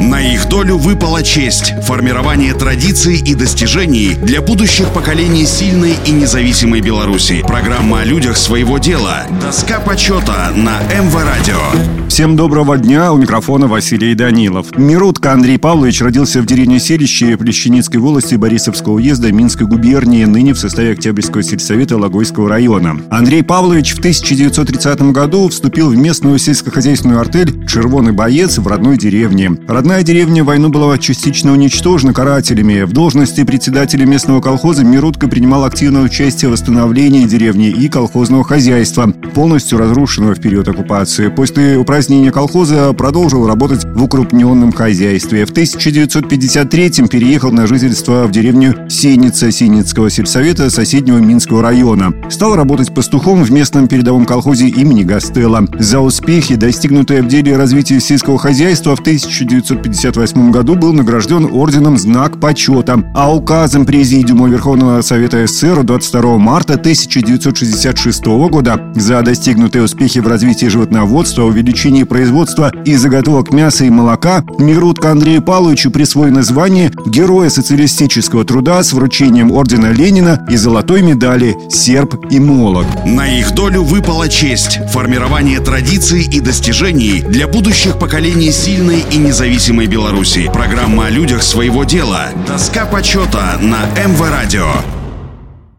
На их долю выпала честь – формирование традиций и достижений для будущих поколений сильной и независимой Беларуси. Программа о людях своего дела. Доска почета на МВ Радио. Всем доброго дня, у микрофона Василий Данилов. Мирутка Андрей Павлович родился в деревне Селище Плещеницкой волости Борисовского уезда Минской губернии, ныне в составе Октябрьского сельсовета Логойского района. Андрей Павлович в 1930 году вступил в местную сельскохозяйственную артель «Червоный боец» в родной деревне. Родная деревня войну была частично уничтожена карателями. В должности председателя местного колхоза Мирутка принимал активное участие в восстановлении деревни и колхозного хозяйства, полностью разрушенного в период оккупации. После упразднения колхоза продолжил работать в укрупненном хозяйстве. В 1953-м переехал на жительство в деревню Сеница Синицкого сельсовета соседнего Минского района. Стал работать пастухом в местном передовом колхозе имени Гастелла. За успехи, достигнутые в деле развития сельского хозяйства, в 1958 году был награжден орденом «Знак почета», а указом Президиума Верховного Совета СССР 22 марта 1966 года за достигнутые успехи в развитии животноводства, увеличении производства и заготовок мяса и молока Мирутко Андрею Павловичу присвоено звание Героя социалистического труда с вручением ордена Ленина и золотой медали «Серб и молот». На их долю выпала честь – формирование традиций и достижений для будущих поколений сильной и независимой Беларуси. Программа о людях своего дела. Доска почета на МВ Радио.